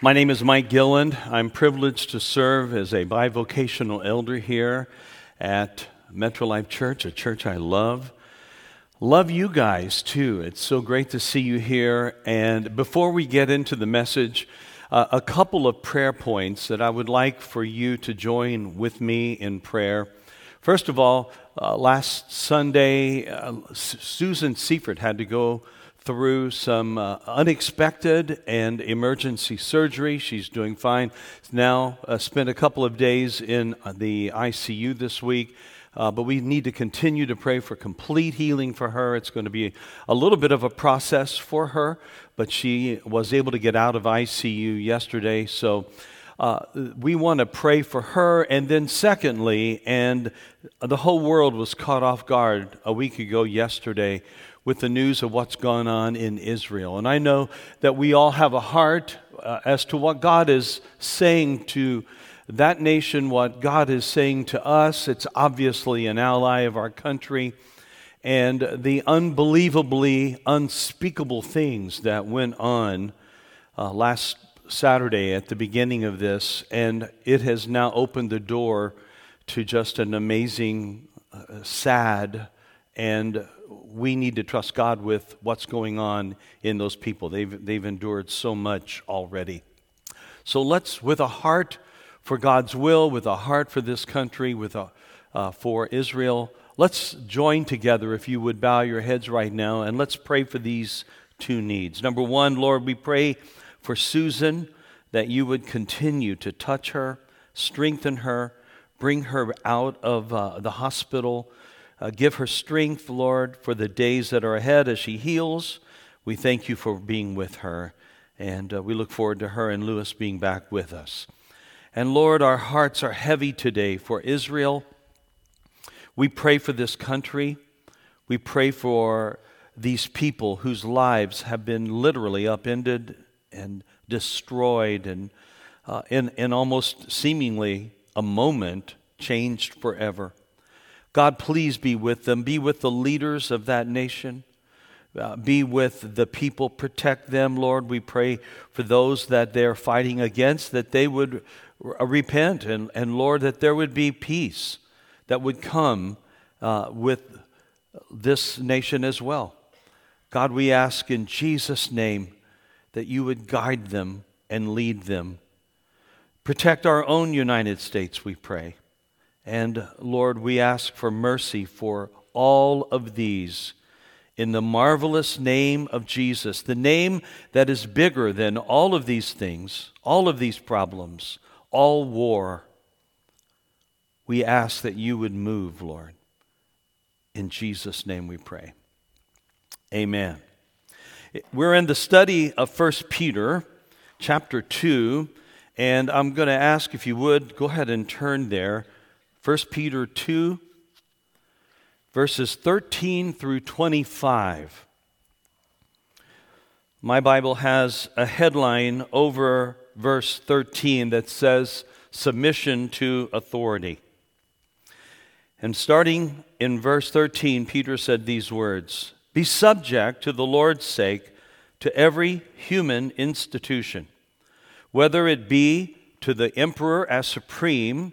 My name is Mike Gilland. I'm privileged to serve as a bivocational elder here at Metro Life Church, a church I love. Love you guys too. It's so great to see you here. And before we get into the message, uh, a couple of prayer points that I would like for you to join with me in prayer. First of all, uh, last Sunday, uh, Susan Seifert had to go through some uh, unexpected and emergency surgery. She's doing fine. Now, uh, spent a couple of days in the ICU this week. Uh, but we need to continue to pray for complete healing for her. It's going to be a little bit of a process for her, but she was able to get out of ICU yesterday. So uh, we want to pray for her. And then, secondly, and the whole world was caught off guard a week ago yesterday with the news of what's gone on in Israel. And I know that we all have a heart uh, as to what God is saying to that nation, what God is saying to us. It's obviously an ally of our country. And the unbelievably unspeakable things that went on uh, last Saturday at the beginning of this, and it has now opened the door to just an amazing, uh, sad, and we need to trust God with what's going on in those people. They've, they've endured so much already. So let's, with a heart for God's will, with a heart for this country, with a, uh, for Israel, let's join together, if you would bow your heads right now, and let's pray for these two needs. Number one, Lord, we pray for Susan that you would continue to touch her, strengthen her, bring her out of uh, the hospital uh, give her strength, Lord, for the days that are ahead as she heals. We thank you for being with her, and uh, we look forward to her and Lewis being back with us. And Lord, our hearts are heavy today for Israel. We pray for this country. We pray for these people whose lives have been literally upended and destroyed and uh, in, in almost seemingly a moment changed forever. God, please be with them. Be with the leaders of that nation. Uh, be with the people. Protect them, Lord. We pray for those that they're fighting against, that they would r- repent, and, and Lord, that there would be peace that would come uh, with this nation as well. God, we ask in Jesus' name that you would guide them and lead them. Protect our own United States, we pray. And Lord, we ask for mercy for all of these in the marvelous name of Jesus, the name that is bigger than all of these things, all of these problems, all war. We ask that you would move, Lord. In Jesus' name we pray. Amen. We're in the study of First Peter, chapter 2, and I'm going to ask if you would go ahead and turn there 1 Peter 2, verses 13 through 25. My Bible has a headline over verse 13 that says, Submission to authority. And starting in verse 13, Peter said these words Be subject to the Lord's sake to every human institution, whether it be to the emperor as supreme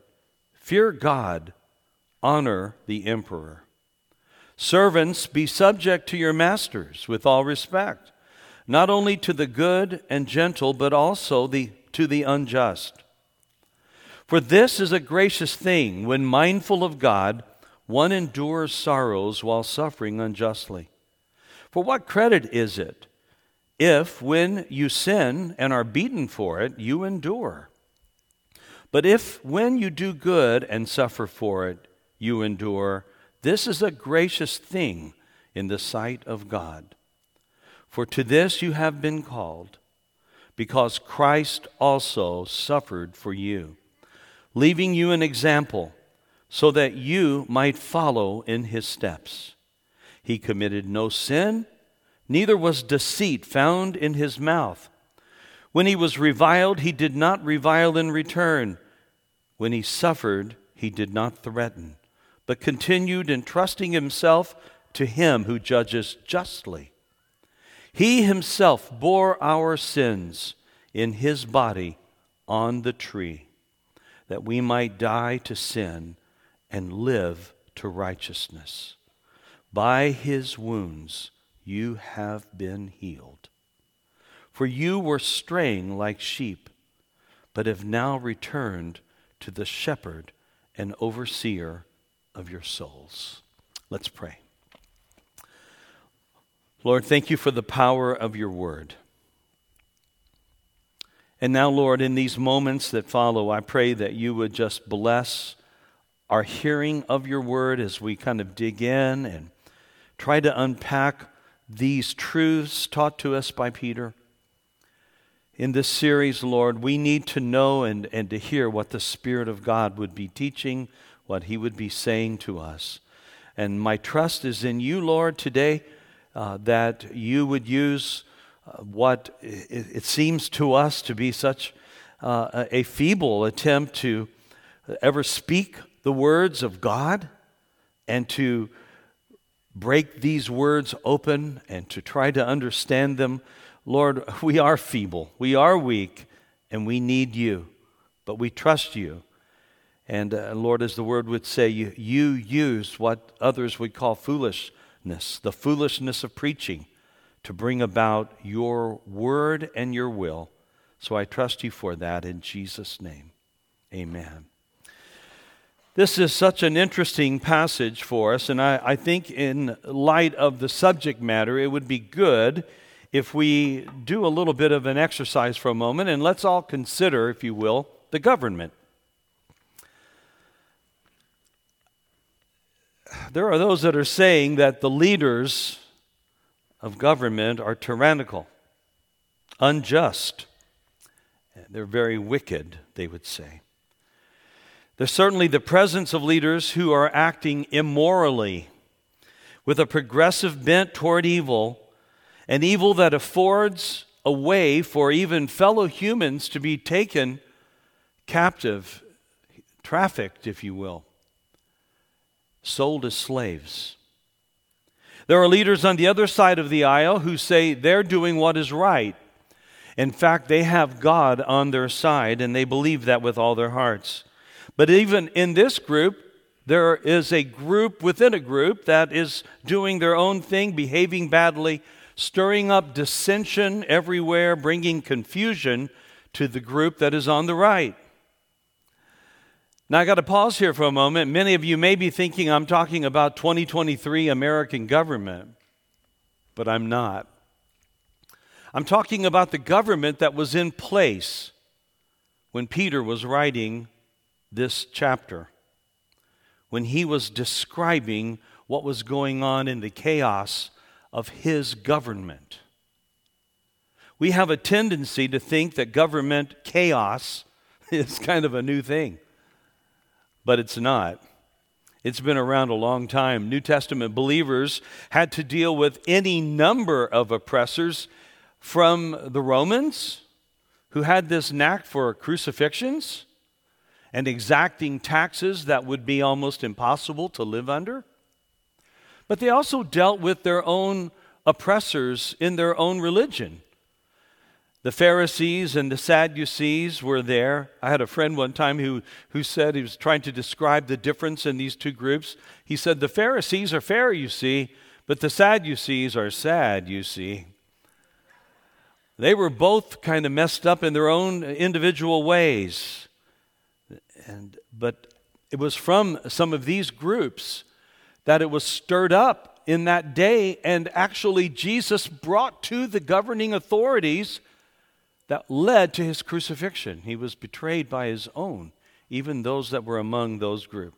Fear God, honor the emperor. Servants, be subject to your masters with all respect, not only to the good and gentle, but also the, to the unjust. For this is a gracious thing when mindful of God, one endures sorrows while suffering unjustly. For what credit is it if, when you sin and are beaten for it, you endure? But if when you do good and suffer for it, you endure, this is a gracious thing in the sight of God. For to this you have been called, because Christ also suffered for you, leaving you an example so that you might follow in his steps. He committed no sin, neither was deceit found in his mouth. When he was reviled, he did not revile in return. When he suffered, he did not threaten, but continued entrusting himself to him who judges justly. He himself bore our sins in his body on the tree, that we might die to sin and live to righteousness. By his wounds you have been healed. For you were straying like sheep, but have now returned to the shepherd and overseer of your souls. Let's pray. Lord, thank you for the power of your word. And now, Lord, in these moments that follow, I pray that you would just bless our hearing of your word as we kind of dig in and try to unpack these truths taught to us by Peter. In this series, Lord, we need to know and, and to hear what the Spirit of God would be teaching, what He would be saying to us. And my trust is in you, Lord, today, uh, that you would use uh, what it, it, seems to us to be such uh, a feeble attempt to ever speak the words of God and to break these words open and to try to understand them. Lord, we are feeble, we are weak, and we need you, but we trust you. And uh, Lord, as the word would say, you, you what others would call foolishness, the foolishness of preaching, to bring about your word and your will. So I trust you for that in Jesus' name. Amen. This is such an interesting passage for us, and I, I, think, in light of the subject matter, it would be good if we do a little bit of an exercise for a moment, and let's all consider, if you will, the government. There are those that are saying that the leaders of government are tyrannical, unjust, they're very wicked, they would say. There's certainly the presence of leaders who are acting immorally with a progressive bent toward evil, an evil that affords a way for even fellow humans to be taken captive, trafficked, if you will, sold as slaves. There are leaders on the other side of the aisle who say they're doing what is right. In fact, they have God on their side and they believe that with all their hearts. But even in this group, there is a group within a group that is doing their own thing, behaving badly, stirring up dissension everywhere, bringing confusion to the group that is on the right. Now, I got to pause here for a moment. Many of you may be thinking I'm talking about 2023 American government, but I'm not. I'm talking about the government that was in place when Peter was writing this chapter when he was describing what was going on in the chaos of his government. We have a tendency to think that government chaos is kind of a new thing, but it's not. It's been around a long time. New Testament believers had to deal with any number of oppressors from the Romans, who had this knack for crucifixions and exacting taxes that would be almost impossible to live under. But they also dealt with their own oppressors in their own religion. The Pharisees and the Sadducees were there. I had a friend one time who, who said he was trying to describe the difference in these two groups. He said, The Pharisees are fair, you see, but the Sadducees are sad, you see. They were both kind of messed up in their own individual ways. And, but it was from some of these groups that it was stirred up in that day, and actually, Jesus brought to the governing authorities that led to his crucifixion. He was betrayed by his own, even those that were among those groups.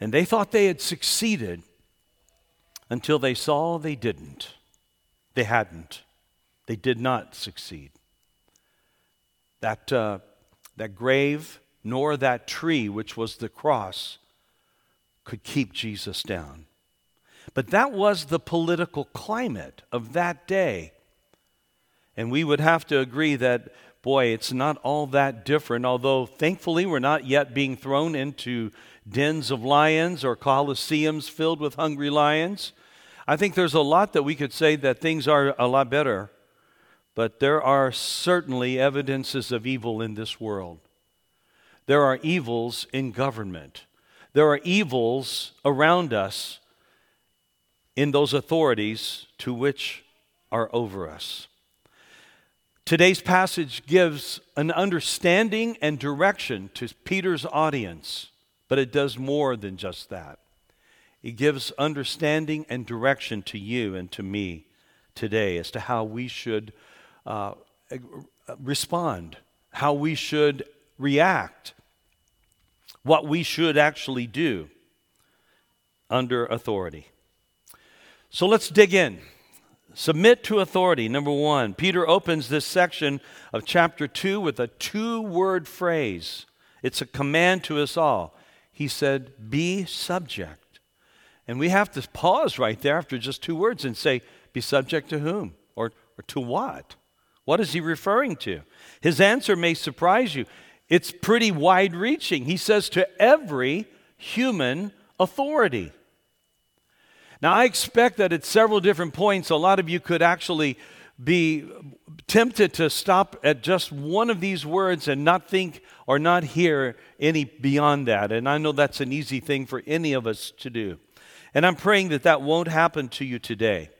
And they thought they had succeeded until they saw they didn't. They hadn't. They did not succeed. That, uh, that grave nor that tree, which was the cross, could keep Jesus down. But that was the political climate of that day. And we would have to agree that, boy, it's not all that different, although thankfully we're not yet being thrown into dens of lions or coliseums filled with hungry lions. I think there's a lot that we could say that things are a lot better, but there are certainly evidences of evil in this world. There are evils in government. There are evils around us in those authorities to which are over us. Today's passage gives an understanding and direction to Peter's audience, but it does more than just that. It gives understanding and direction to you and to me today as to how we should uh, respond, how we should react, what we should actually do under authority. So let's dig in. Submit to authority, number one. Peter opens this section of chapter 2 with a two word phrase. It's a command to us all. He said, Be subject. And we have to pause right there after just two words and say, Be subject to whom? Or, or to what? What is he referring to? His answer may surprise you. It's pretty wide reaching. He says, To every human authority. Now, I expect that at several different points, a lot of you could actually be tempted to stop at just one of these words and not think or not hear any beyond that. And I know that's an easy thing for any of us to do. And I'm praying that that won't happen to you today.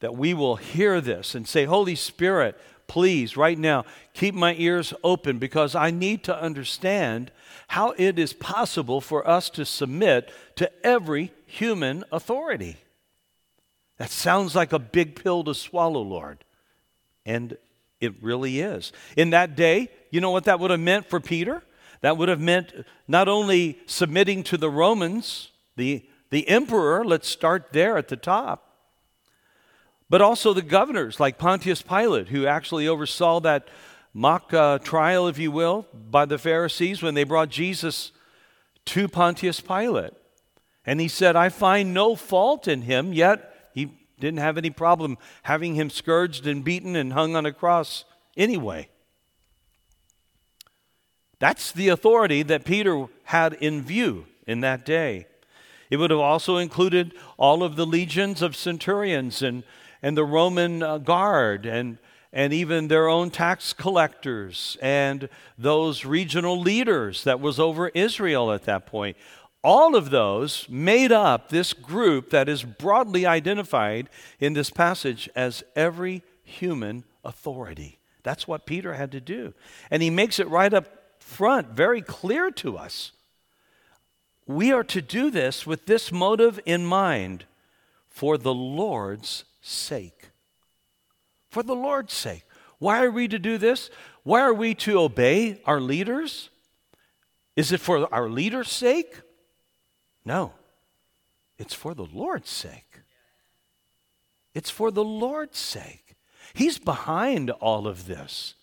That we will hear this and say, Holy Spirit, please, right now, keep my ears open because I need to understand how it is possible for us to submit to every human authority. That sounds like a big pill to swallow, Lord. And it really is. In that day, you know what that would have meant for Peter? That would have meant not only submitting to the Romans, the, the emperor, let's start there at the top, but also the governors like Pontius Pilate, who actually oversaw that mock uh, trial, if you will, by the Pharisees when they brought Jesus to Pontius Pilate. And he said, I find no fault in him, yet he didn't have any problem having him scourged and beaten and hung on a cross anyway. That's the authority that Peter had in view in that day. It would have also included all of the legions of centurions and, and the Roman uh, guard and and even their own tax collectors and those regional leaders that was over Israel at that point. All of those made up this group that is broadly identified in this passage as every human authority. That's what Peter had to do. And he makes it right up front very clear to us. We are to do this with this motive in mind for the Lord's sake for the Lord's sake. Why are we to do this? Why are we to obey our leaders? Is it for our leaders' sake? No, it's for the Lord's sake. It's for the Lord's sake. He's behind all of this.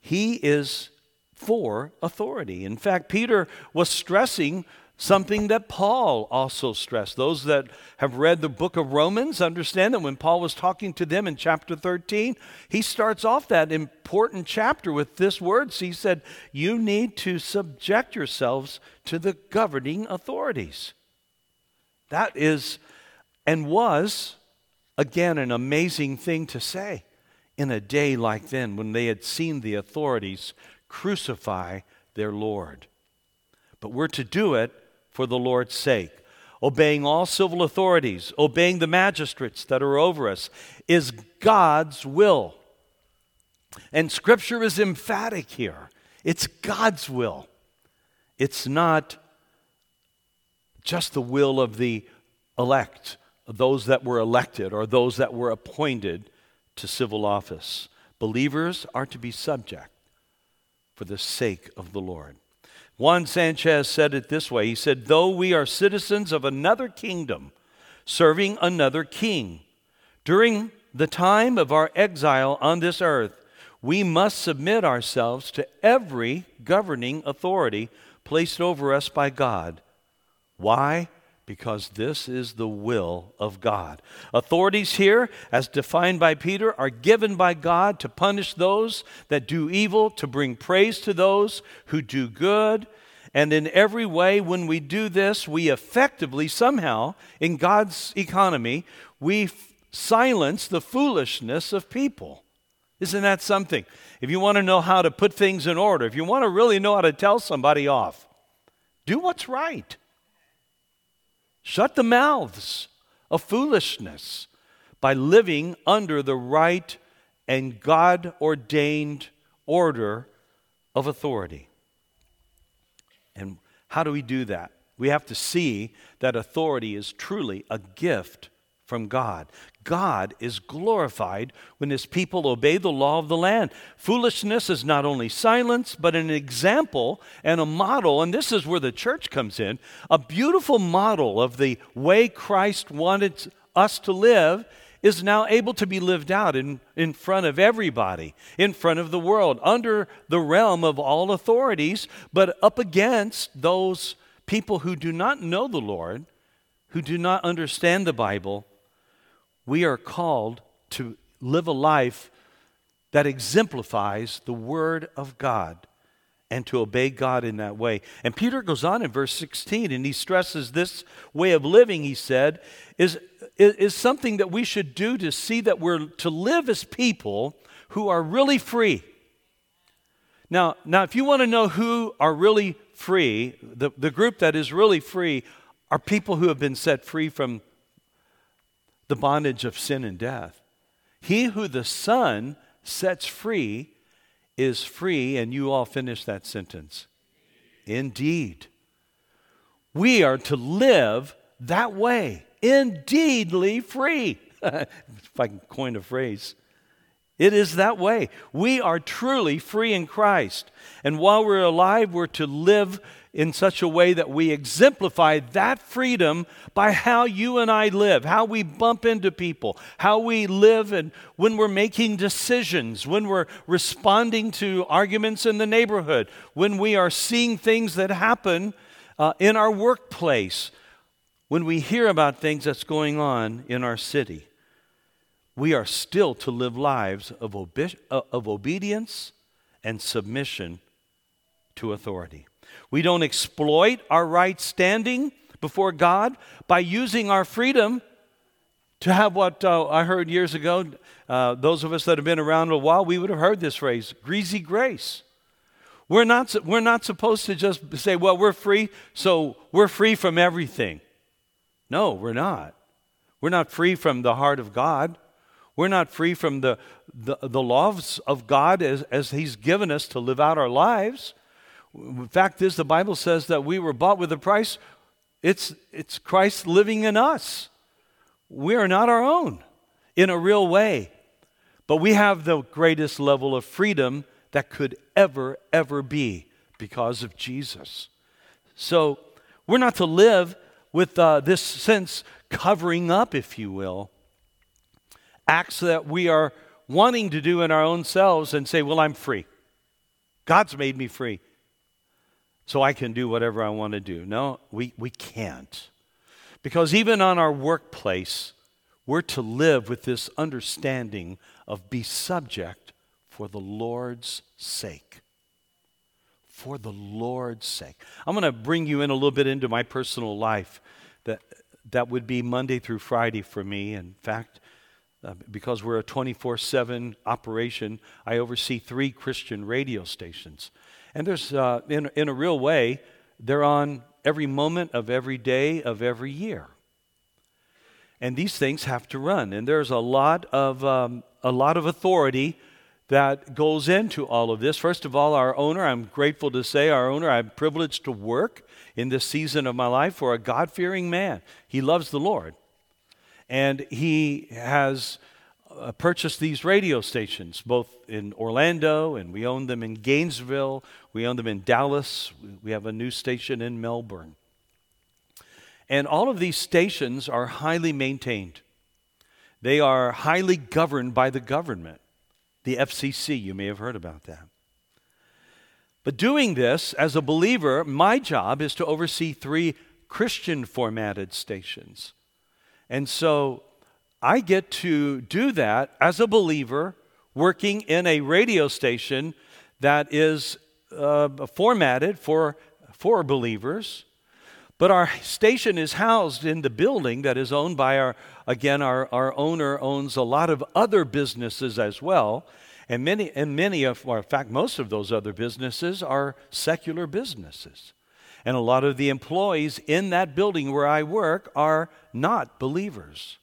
He is for authority. In fact, Peter was stressing Something that Paul also stressed. Those that have read the book of Romans understand that when Paul was talking to them in chapter 13, he starts off that important chapter with this words. He said, You need to subject yourselves to the governing authorities. That is and was, again, an amazing thing to say in a day like then when they had seen the authorities crucify their Lord. But we're to do it for the Lord's sake. Obeying all civil authorities, obeying the magistrates that are over us, is God's will. And Scripture is emphatic here. It's God's will. It's not just the will of the elect, those that were elected or those that were appointed to civil office. Believers are to be subject for the sake of the Lord. Juan Sanchez said it this way He said, Though we are citizens of another kingdom, serving another king, during the time of our exile on this earth, we must submit ourselves to every governing authority placed over us by God. Why? Because this is the will of God. Authorities here, as defined by Peter, are given by God to punish those that do evil, to bring praise to those who do good. And in every way, when we do this, we effectively, somehow, in God's economy, we f- silence the foolishness of people. Isn't that something? If you want to know how to put things in order, if you want to really know how to tell somebody off, do what's right. Shut the mouths of foolishness by living under the right and God ordained order of authority. And how do we do that? We have to see that authority is truly a gift from God. God is glorified when his people obey the law of the land. Foolishness is not only silence, but an example and a model, and this is where the church comes in a beautiful model of the way Christ wanted us to live. Is now able to be lived out in, in front of everybody, in front of the world, under the realm of all authorities, but up against those people who do not know the Lord, who do not understand the Bible, we are called to live a life that exemplifies the Word of God and to obey God in that way. And Peter goes on in verse 16 and he stresses this way of living, he said, is, is something that we should do to see that we're to live as people who are really free. Now, now if you want to know who are really free, the, the group that is really free are people who have been set free from the bondage of sin and death. He who the Son sets free is free, and you all finish that sentence. Indeed. We are to live that way, indeedly free. if I can coin a phrase. It is that way. We are truly free in Christ. And while we're alive, we're to live in such a way that we exemplify that freedom by how you and I live, how we bump into people, how we live, and when we're making decisions, when we're responding to arguments in the neighborhood, when we are seeing things that happen uh, in our workplace, when we hear about things that's going on in our city. We are still to live lives of, obe- uh, of obedience and submission to authority. We don't exploit our right standing before God by using our freedom to have what uh, I heard years ago. Uh, those of us that have been around a while, we would have heard this phrase greasy grace. We're not, we're not supposed to just say, well, we're free, so we're free from everything. No, we're not. We're not free from the heart of God. We're not free from the, the, the laws of God as, as He's given us to live out our lives. Fact is, the Bible says that we were bought with a price. It's, it's Christ living in us. We are not our own in a real way, but we have the greatest level of freedom that could ever, ever be because of Jesus. So we're not to live with uh, this sense covering up, if you will, acts that we are wanting to do in our own selves and say, Well, I'm free. God's made me free so I can do whatever I want to do. No, we, we can't. Because even on our workplace, we're to live with this understanding of be subject for the Lord's sake. For the Lord's sake. I'm going to bring you in a little bit into my personal life. That, that would be Monday through Friday for me. In fact, uh, because we're a 24 7 operation, I oversee three Christian radio stations. And there's, uh, in, in a real way, they're on every moment of every day of every year. And these things have to run. And there's a lot of, um, a lot of authority that goes into all of this. First of all, our owner, I'm grateful to say, our owner, I'm privileged to work in this season of my life for a God fearing man. He loves the Lord. And he has uh, purchased these radio stations, both in Orlando and we own them in Gainesville, we own them in Dallas, we have a new station in Melbourne. And all of these stations are highly maintained. They are highly governed by the government, the FCC. You may have heard about that. But doing this as a believer, my job is to oversee three Christian formatted stations. And so I get to do that as a believer working in a radio station that is uh, formatted for, for believers. But our station is housed in the building that is owned by our, again, our, our owner owns a lot of other businesses as well. And many, and many of, or in fact, most of those other businesses are secular businesses. And a lot of the employees in that building where I work are not believers.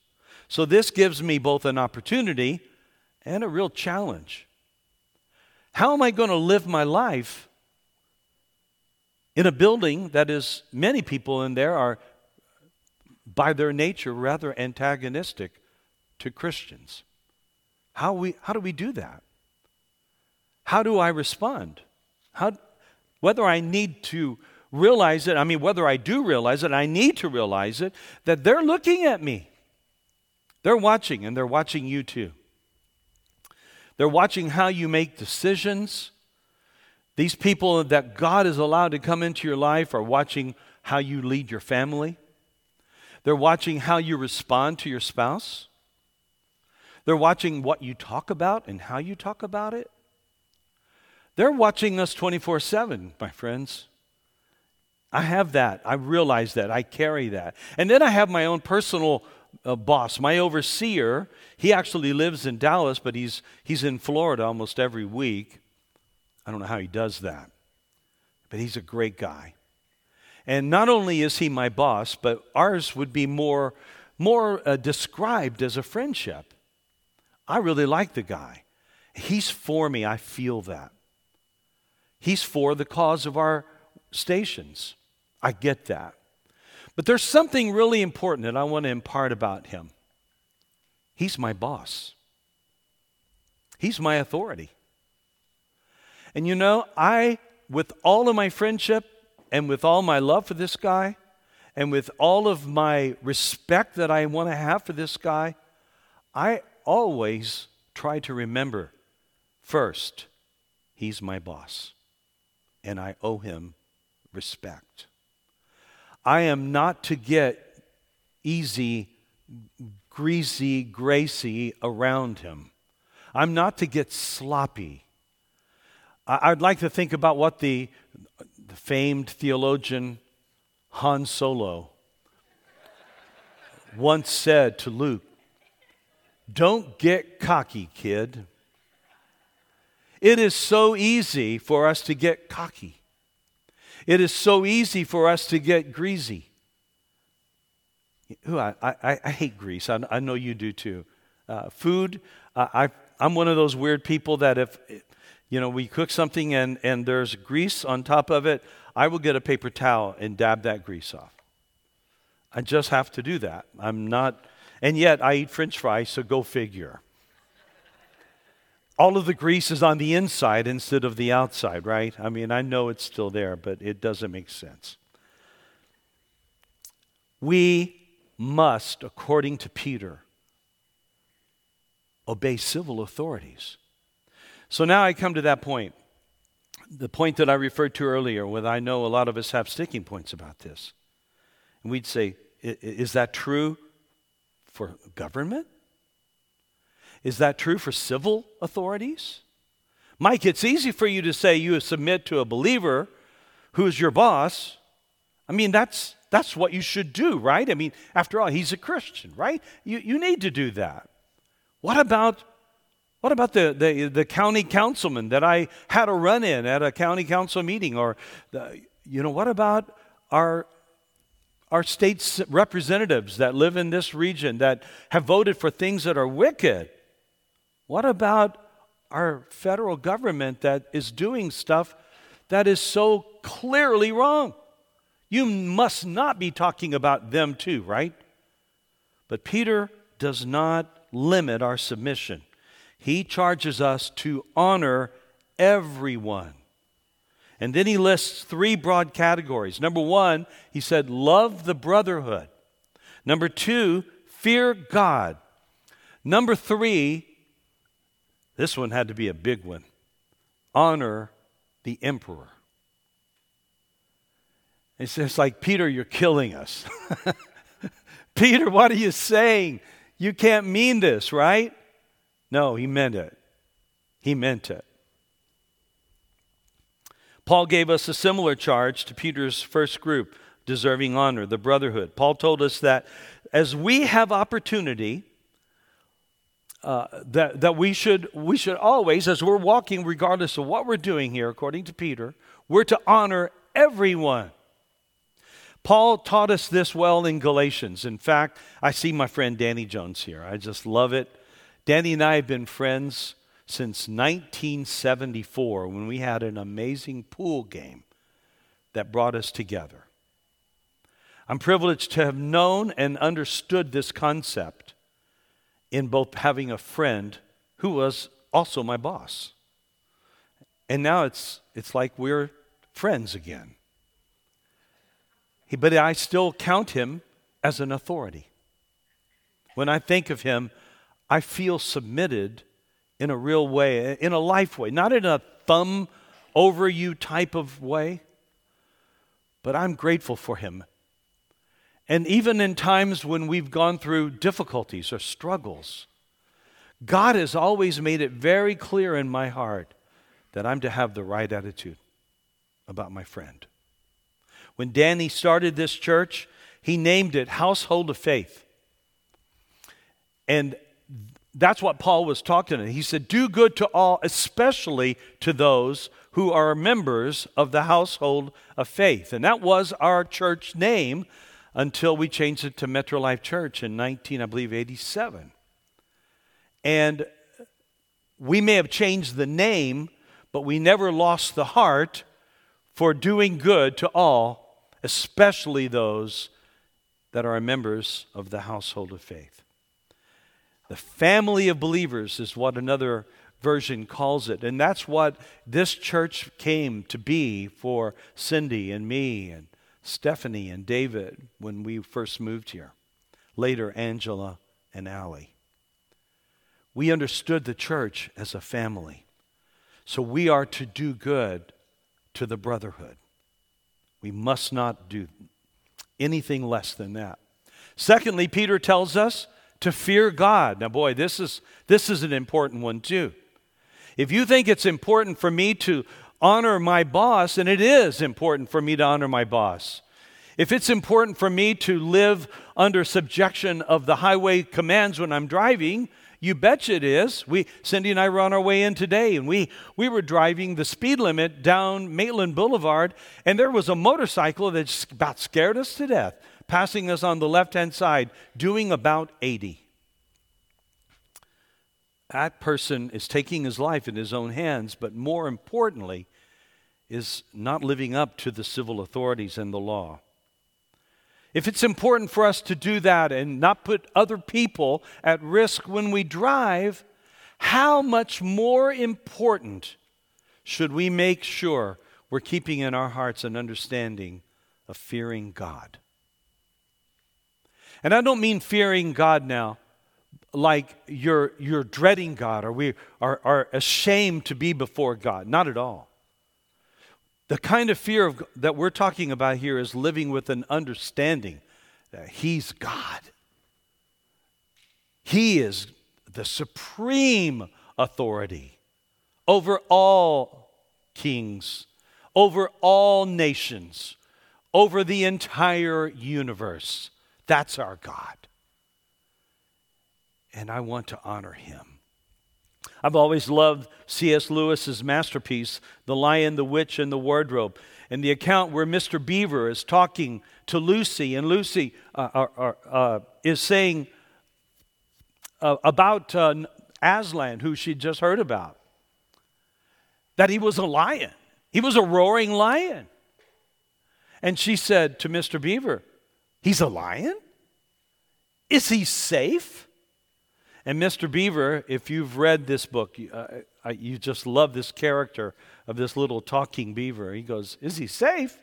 So this gives me both an opportunity and a real challenge. How am I going to live my life in a building that is, many people in there are, by their nature, rather antagonistic to Christians? How, we, how do we do that? How do I respond? How, whether I need to realize it, I mean, whether I do realize it, I need to realize it, that they're looking at me. They're watching, and they're watching you too. They're watching how you make decisions. These people that God has allowed to come into your life are watching how you lead your family. They're watching how you respond to your spouse. They're watching what you talk about and how you talk about it. They're watching us 24 7, my friends. I have that. I realize that. I carry that. And then I have my own personal uh, boss, my overseer. He actually lives in Dallas, but he's, he's in Florida almost every week. I don't know how he does that, but he's a great guy. And not only is he my boss, but ours would be more, more uh, described as a friendship. I really like the guy. He's for me. I feel that. He's for the cause of our stations. I get that. But there's something really important that I want to impart about him. He's my boss, he's my authority. And you know, I, with all of my friendship and with all my love for this guy, and with all of my respect that I want to have for this guy, I always try to remember first, he's my boss and I owe him respect. I am not to get easy, greasy, gracy around him. I'm not to get sloppy. I'd like to think about what the, the famed theologian Han Solo once said to Luke Don't get cocky, kid. It is so easy for us to get cocky. It is so easy for us to get greasy. Ooh, I, I, I hate grease. I, I, know you do too. Uh, food, uh, I, I'm one of those weird people that if, you know, we cook something and, and there's grease on top of it, I will get a paper towel and dab that grease off. I just have to do that. I'm not, and yet I eat french fries, so go figure all of the grease is on the inside instead of the outside, right? I mean, I know it's still there, but it doesn't make sense. We must, according to Peter, obey civil authorities. So now I come to that point, the point that I referred to earlier, where I know a lot of us have sticking points about this. And we'd say, is that true for government? Is that true for civil authorities? Mike, it's easy for you to say you submit to a believer who's your boss. I mean, that's, that's what you should do, right? I mean, after all, he's a Christian, right? You, you need to do that. What about, what about the, the, the county councilman that I had a run in at a county council meeting? Or, the, you know, what about our, our state representatives that live in this region that have voted for things that are wicked? What about our federal government that is doing stuff that is so clearly wrong? You must not be talking about them too, right? But Peter does not limit our submission. He charges us to honor everyone. And then he lists three broad categories. Number one, he said, love the brotherhood. Number two, fear God. Number three, this one had to be a big one honor the emperor. It's just like, Peter, you're killing us. Peter, what are you saying? You can't mean this, right? No, he meant it. He meant it. Paul gave us a similar charge to Peter's first group, deserving honor, the brotherhood. Paul told us that as we have opportunity, uh, that, that we should we should always, as we're walking, regardless of what we're doing here, according to Peter, we're to honor everyone. Paul taught us this well in Galatians. In fact, I see my friend Danny Jones here. I just love it. Danny and I have been friends since 1974 when we had an amazing pool game that brought us together. I'm privileged to have known and understood this concept in both having a friend who was also my boss. And now it's, it's like we're friends again. But I still count him as an authority. When I think of him, I feel submitted in a real way, in a life way, not in a thumb over you type of way, but I'm grateful for him. And even in times when we've gone through difficulties or struggles, God has always made it very clear in my heart that I'm to have the right attitude about my friend. When Danny started this church, he named it Household of Faith. And that's what Paul was talking about. He said, Do good to all, especially to those who are members of the household of faith. And that was our church name until we changed it to Metro Life Church in 19, I believe, 87. And we may have changed the name, but we never lost the heart for doing good to all, especially those that are members of the household of faith. The family of believers is what another version calls it. And that's what this church came to be for Cindy and me and Stephanie and David when we first moved here. Later, Angela and Allie. We understood the church as a family. So we are to do good to the brotherhood. We must not do anything less than that. Secondly, Peter tells us to fear God. Now, boy, this is, this is an important one too. If you think it's important for me to honor my boss, and it is important for me to honor my boss, if it's important for me to live under subjection of the highway commands when I'm driving, you betcha it is. We, Cindy and I were on our way in today, and we, we were driving the speed limit down Maitland Boulevard, and there was a motorcycle that about scared us to death passing us on the left hand side, doing about 80. That person is taking his life in his own hands, but more importantly, is not living up to the civil authorities and the law. If it's important for us to do that and not put other people at risk when we drive, how much more important should we make sure we're keeping in our hearts an understanding of fearing God? And I don't mean fearing God now like you're, you're dreading God or we are, are ashamed to be before God. Not at all. The kind of fear of, that we're talking about here is living with an understanding that He's God. He is the supreme authority over all kings, over all nations, over the entire universe. That's our God. And I want to honor him. I've always loved C.S. Lewis's masterpiece, The Lion, the Witch, and the Wardrobe. And the account where Mr. Beaver is talking to Lucy, and Lucy uh, uh, uh, uh is saying uh, about uh, Aslan, who she'd just heard about, that he was a lion. He was a roaring lion. And she said to Mr. Beaver, He's a lion? Is he safe? And Mr. Beaver, if you've read this book, uh, you just love this character of this little talking beaver. He goes, Is he safe?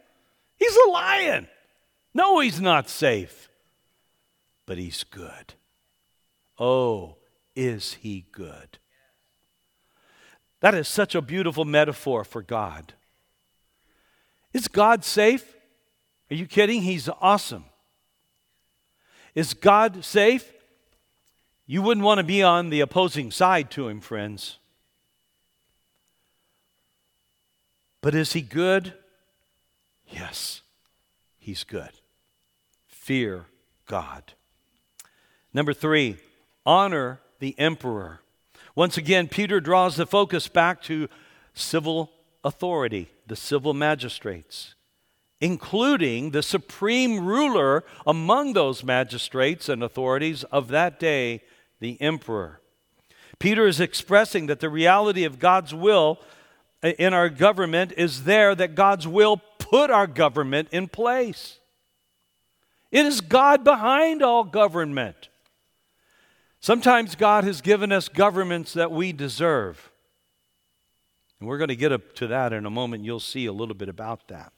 He's a lion. No, he's not safe, but he's good. Oh, is he good. That is such a beautiful metaphor for God. Is God safe? Are you kidding? He's awesome. Is God safe? You wouldn't want to be on the opposing side to him, friends. But is he good? Yes, he's good. Fear God. Number three, honor the emperor. Once again, Peter draws the focus back to civil authority, the civil magistrates, including the supreme ruler among those magistrates and authorities of that day, the emperor. Peter is expressing that the reality of God's will in our government is there, that God's will put our government in place. It is God behind all government. Sometimes God has given us governments that we deserve. And we're going to get up to that in a moment. You'll see a little bit about that.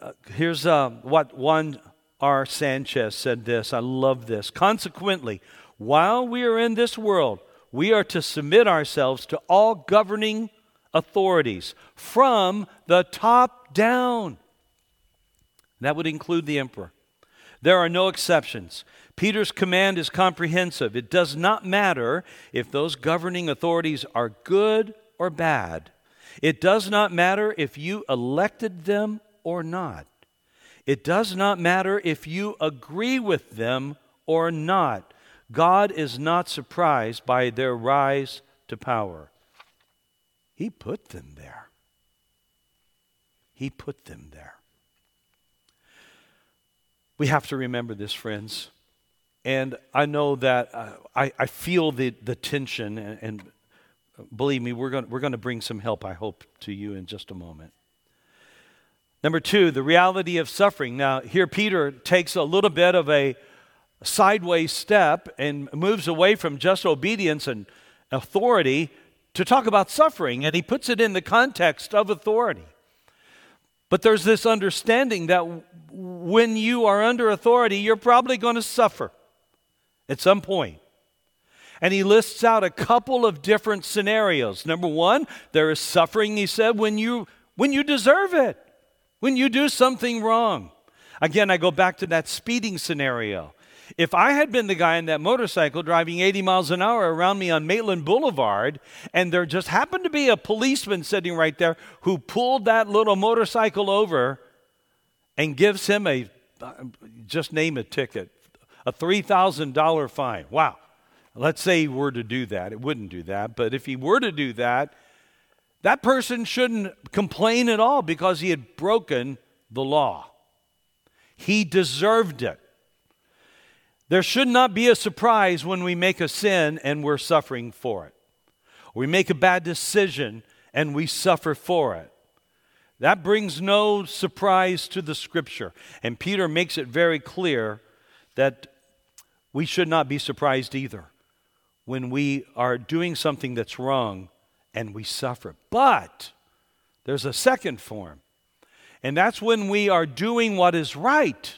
Uh, here's uh, what one R. Sanchez said this. I love this. Consequently, while we are in this world, we are to submit ourselves to all governing authorities from the top down. That would include the emperor. There are no exceptions. Peter's command is comprehensive. It does not matter if those governing authorities are good or bad. It does not matter if you elected them or not. It does not matter if you agree with them or not. God is not surprised by their rise to power. He put them there. He put them there. We have to remember this, friends. And I know that uh, I, I feel the, the tension, and, and believe me, we're going we're going to bring some help, I hope, to you in just a moment. Number two, the reality of suffering. Now, here Peter takes a little bit of a sideways step and moves away from just obedience and authority to talk about suffering, and he puts it in the context of authority. But there's this understanding that when you are under authority, you're probably going to suffer at some point. And he lists out a couple of different scenarios. Number one, there is suffering, he said, when you, when you deserve it, when you do something wrong. Again, I go back to that speeding scenario. If I had been the guy in that motorcycle driving 80 miles an hour around me on Maitland Boulevard, and there just happened to be a policeman sitting right there who pulled that little motorcycle over and gives him a, just name a ticket, a $3,000 fine. Wow. Let's say he were to do that. It wouldn't do that. But if he were to do that, that person shouldn't complain at all because he had broken the law. He deserved it. There should not be a surprise when we make a sin and we're suffering for it. We make a bad decision and we suffer for it. That brings no surprise to the scripture. And Peter makes it very clear that we should not be surprised either when we are doing something that's wrong and we suffer. But there's a second form, and that's when we are doing what is right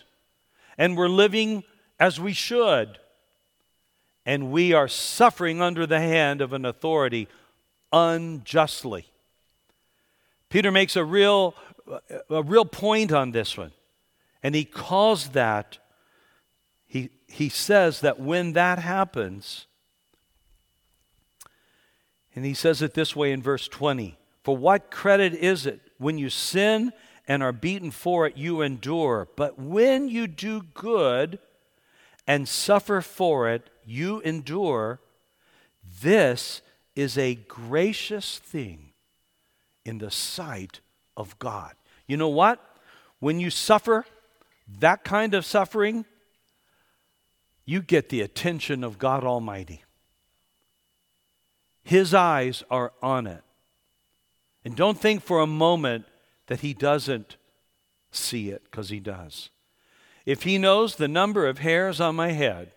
and we're living as we should. And we are suffering under the hand of an authority unjustly. Peter makes a real, a real point on this one. And he calls that, he, he says that when that happens, and he says it this way in verse 20 For what credit is it when you sin and are beaten for it, you endure? But when you do good, and suffer for it, you endure, this is a gracious thing in the sight of God. You know what? When you suffer that kind of suffering, you get the attention of God Almighty. His eyes are on it. And don't think for a moment that He doesn't see it, because He does if he knows the number of hairs on my head,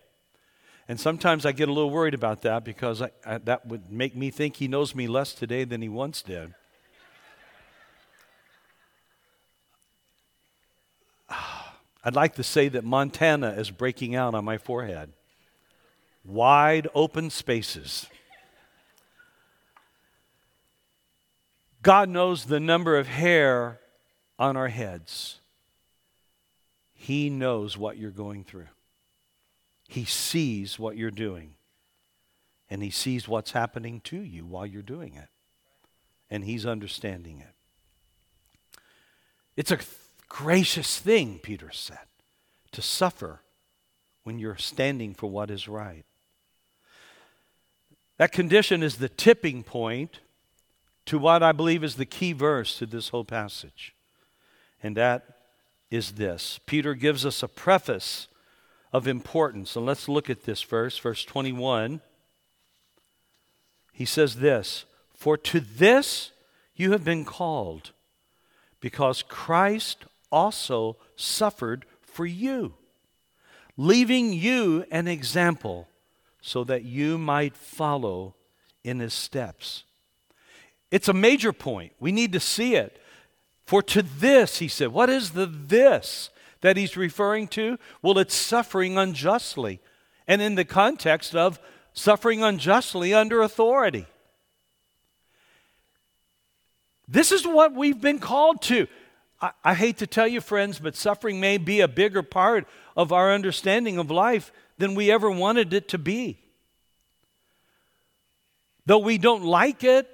and sometimes I get a little worried about that because I, I, that would make me think he knows me less today than he once did. I'd like to say that Montana is breaking out on my forehead. wide open spaces. God knows the number of hair on our heads. He knows what you're going through. He sees what you're doing. And He sees what's happening to you while you're doing it. And He's understanding it. It's a gracious thing, Peter said, to suffer when you're standing for what is right. That condition is the tipping point to what I believe is the key verse to this whole passage. And that is this Peter gives us a preface of importance. And let's look at this verse, verse 21. He says this For to this you have been called, because Christ also suffered for you, leaving you an example so that you might follow in his steps. It's a major point. We need to see it. For to this, he said, what is the this that he's referring to? Well, it's suffering unjustly. And in the context of suffering unjustly under authority. This is what we've been called to. I, I, hate to tell you, friends, but suffering may be a bigger part of our understanding of life than we ever wanted it to be. Though we don't like it,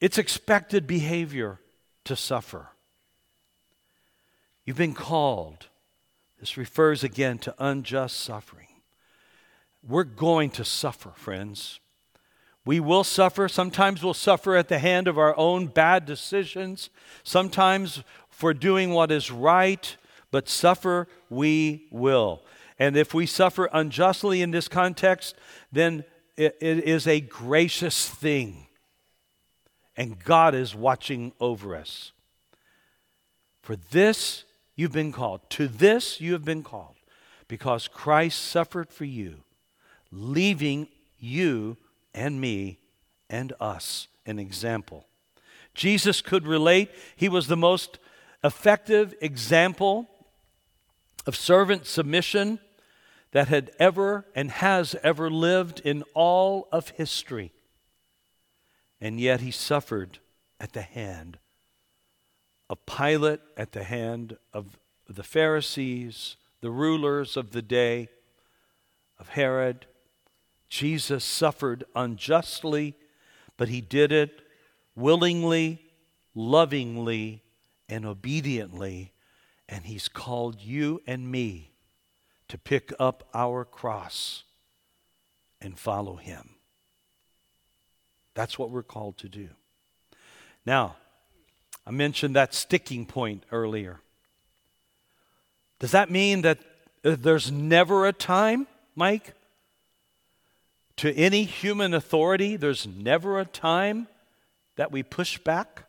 it's expected behavior to suffer. You've been called. This refers again to unjust suffering. We're going to suffer, friends. We will suffer. Sometimes we'll suffer at the hand of our own bad decisions, sometimes for doing what is right, but suffer we will. And if we suffer unjustly in this context, then it, is a gracious thing. And God is watching over us. For this you've been called. To this you have been called. Because Christ suffered for you, leaving you and me and us an example. Jesus could relate. He was the most effective example of servant submission that had ever and has ever lived in all of history. And yet he suffered at the hand of Pilate, at the hand of the Pharisees, the rulers of the day, of Herod, Jesus suffered unjustly, but he did it willingly, lovingly, and obediently. And he's called you and me to pick up our cross and follow him. That's what we're called to do. Now, I mentioned that sticking point earlier. Does that mean that uh, there's never a time, Mike, to any human authority, there's never a time that we push back.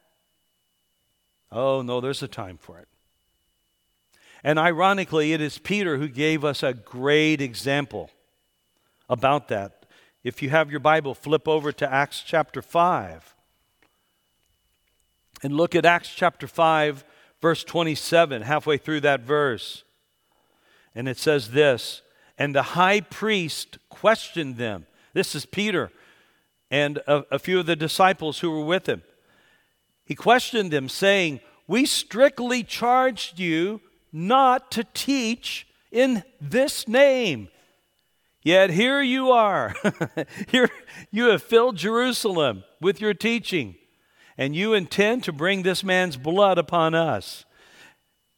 Oh, no, there's a time for it. And ironically, it is Peter who gave us a great example about that. If you have your Bible, flip over to Acts chapter 5 and look at Acts chapter 5, verse 27, halfway through that verse. And it says this And the high priest questioned them this is Peter and a, a few of the disciples who were with him. He questioned them, saying, We strictly charged you not to teach in this name. Yet here you are. here you have filled Jerusalem with your teaching, and you intend to bring this man's blood upon us.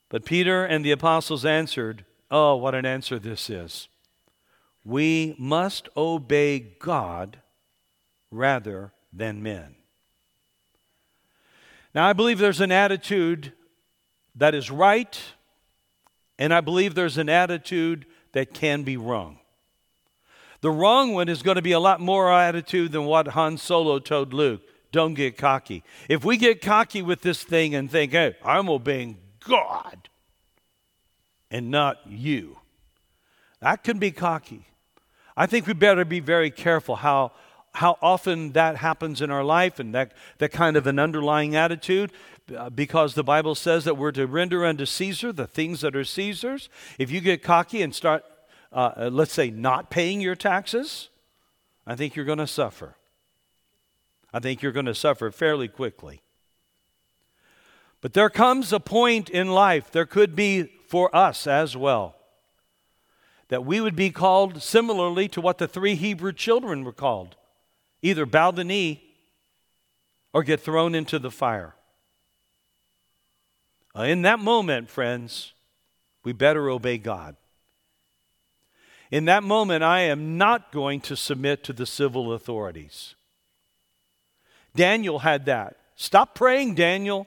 But Peter and the apostles answered, Oh, what an answer this is we must obey God rather than men. Now, I believe there's an attitude that is right, and I believe there's an attitude that can be wrong. The wrong one is going to be a lot more attitude than what Han Solo told Luke. Don't get cocky. If we get cocky with this thing and think, hey, I'm obeying God and not you, that can be cocky. I think we better be very careful how, how often that happens in our life and that, that kind of an underlying attitude uh, because the Bible says that we're to render unto Caesar the things that are Caesar's. If you get cocky and start uh, uh let's say, not paying your taxes, I think you're going to suffer. I think you're going to suffer fairly quickly. But there comes a point in life, there could be for us as well, that we would be called similarly to what the three Hebrew children were called either bow the knee or get thrown into the fire. Uh, in that moment, friends, we better obey God. In that moment, I am not going to submit to the civil authorities. Daniel had that. Stop praying, Daniel.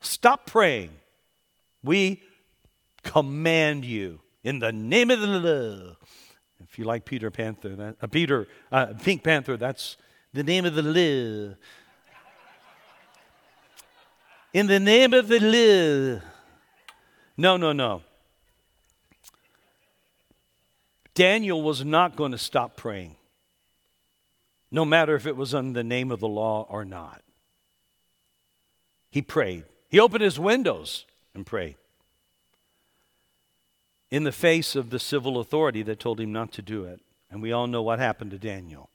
Stop praying. We command you in the name of the Lord. If you like Peter Panther, that, uh, Peter uh, Pink Panther, that's the name of the Lord. In the name of the Lord. No, no, no. Daniel was not going to stop praying, no matter if it was in the name of the law or not. He prayed. He opened his windows and prayed in the face of the civil authority that told him not to do it. And we all know what happened to Daniel.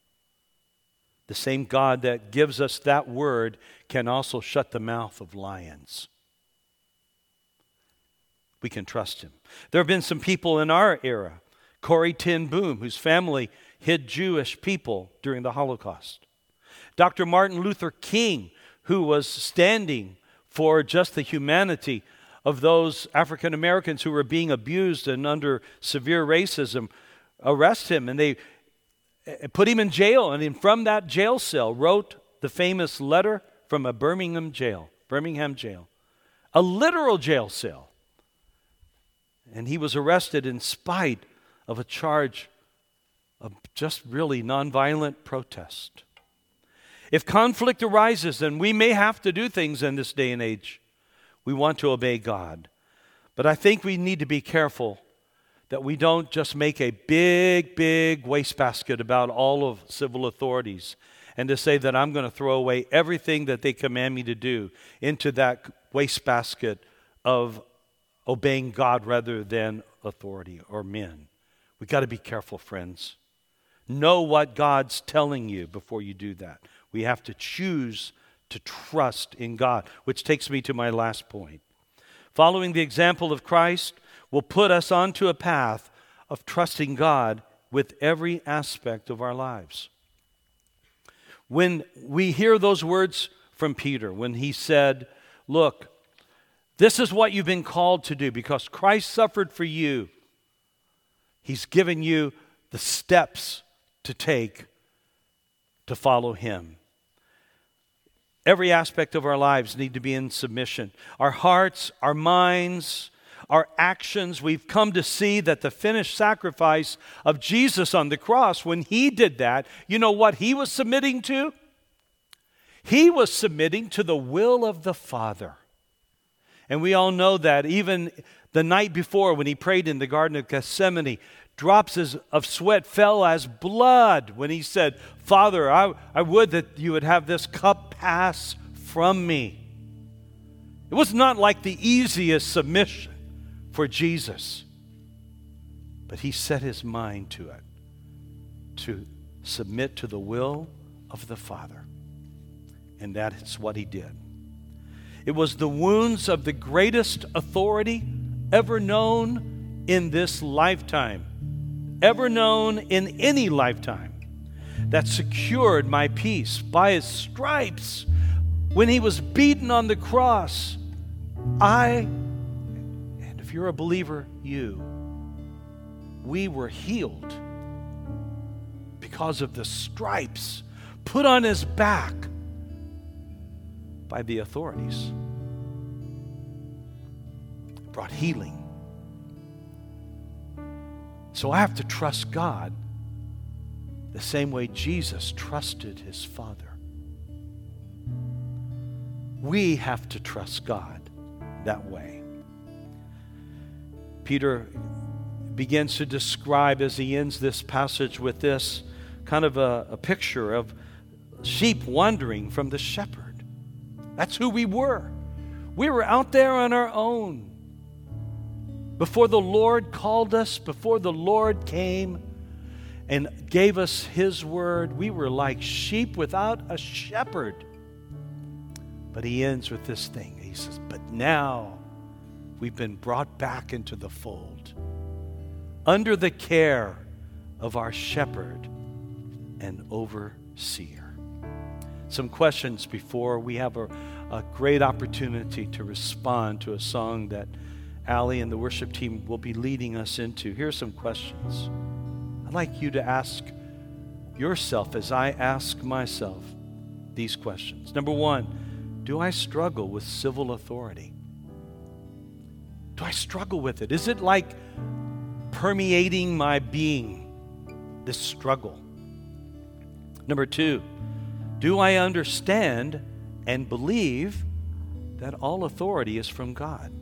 The same God that gives us that word can also shut the mouth of lions. We can trust him. There have been some people in our era, Corrie ten Boom, whose family hid Jewish people during the Holocaust. Dr. Martin Luther King, who was standing for just the humanity of those African Americans who were being abused and under severe racism, arrest him and they eh, put him in jail. And from that jail cell, wrote the famous letter from a Birmingham jail, Birmingham jail, a literal jail cell. And he was arrested in spite of a charge of just really nonviolent protest. If conflict arises, then we may have to do things in this day and age. We want to obey God. But I think we need to be careful that we don't just make a big, big wastebasket about all of civil authorities and to say that I'm going to throw away everything that they command me to do into that wastebasket of obeying God rather than authority or men. We've got to be careful, friends. Know what God's telling you before you do that. We have to choose to trust in God, which takes me to my last point. Following the example of Christ will put us onto a path of trusting God with every aspect of our lives. When we hear those words from Peter, when he said, Look, this is what you've been called to do because Christ suffered for you, he's given you the steps to take to follow him. Every aspect of our lives need to be in submission. Our hearts, our minds, our actions. We've come to see that the finished sacrifice of Jesus on the cross, when he did that, you know what he was submitting to? He was submitting to the will of the Father. And we all know that even the night before when he prayed in the Garden of Gethsemane, drops of sweat fell as blood when he said, Father, I, I would that you would have this cup pass from me. It was not like the easiest submission for Jesus, but he set his mind to it to submit to the will of the Father. And that is what he did. It was the wounds of the greatest authority ever known in this lifetime ever known in any lifetime that secured my peace. By his stripes, when he was beaten on the cross, I, and if you're a believer, you, we were healed because of the stripes put on his back by the authorities. Brought healing so I have to trust God the same way Jesus trusted his Father. We have to trust God that way. Peter begins to describe as he ends this passage with this kind of a, a picture of sheep wandering from the shepherd. That's who we were. We were out there on our own. Before the Lord called us, before the Lord came and gave us His word, we were like sheep without a shepherd. But He ends with this thing. He says, But now we've been brought back into the fold under the care of our shepherd and overseer. Some questions before we have a, a great opportunity to respond to a song that Allie and the worship team will be leading us into. Here are some questions. I'd like you to ask yourself as I ask myself these questions. Number one, do I struggle with civil authority? Do I struggle with it? Is it like permeating my being, this struggle? Number two, do I understand and believe that all authority is from God?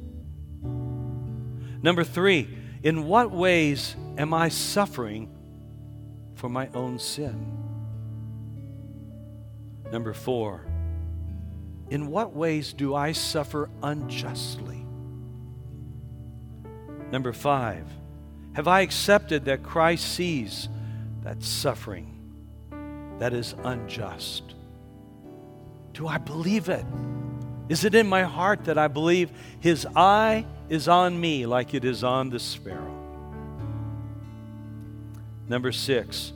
Number three, in what ways am I suffering for my own sin? Number four, in what ways do I suffer unjustly? Number five, have I accepted that Christ sees that suffering that is unjust? Do I believe it? Is it in my heart that I believe His eye is on me like it is on the sparrow? Number six,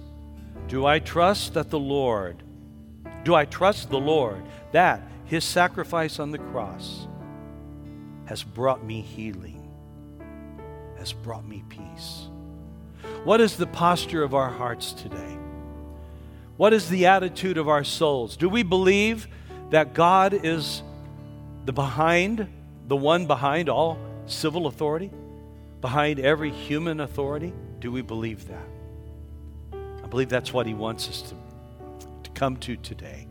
do I trust that the Lord, do I trust the Lord that His sacrifice on the cross has brought me healing, has brought me peace? What is the posture of our hearts today? What is the attitude of our souls? Do we believe that God is the behind, the one behind all civil authority, behind every human authority? Do we believe that? I believe that's what he wants us to, to come to today.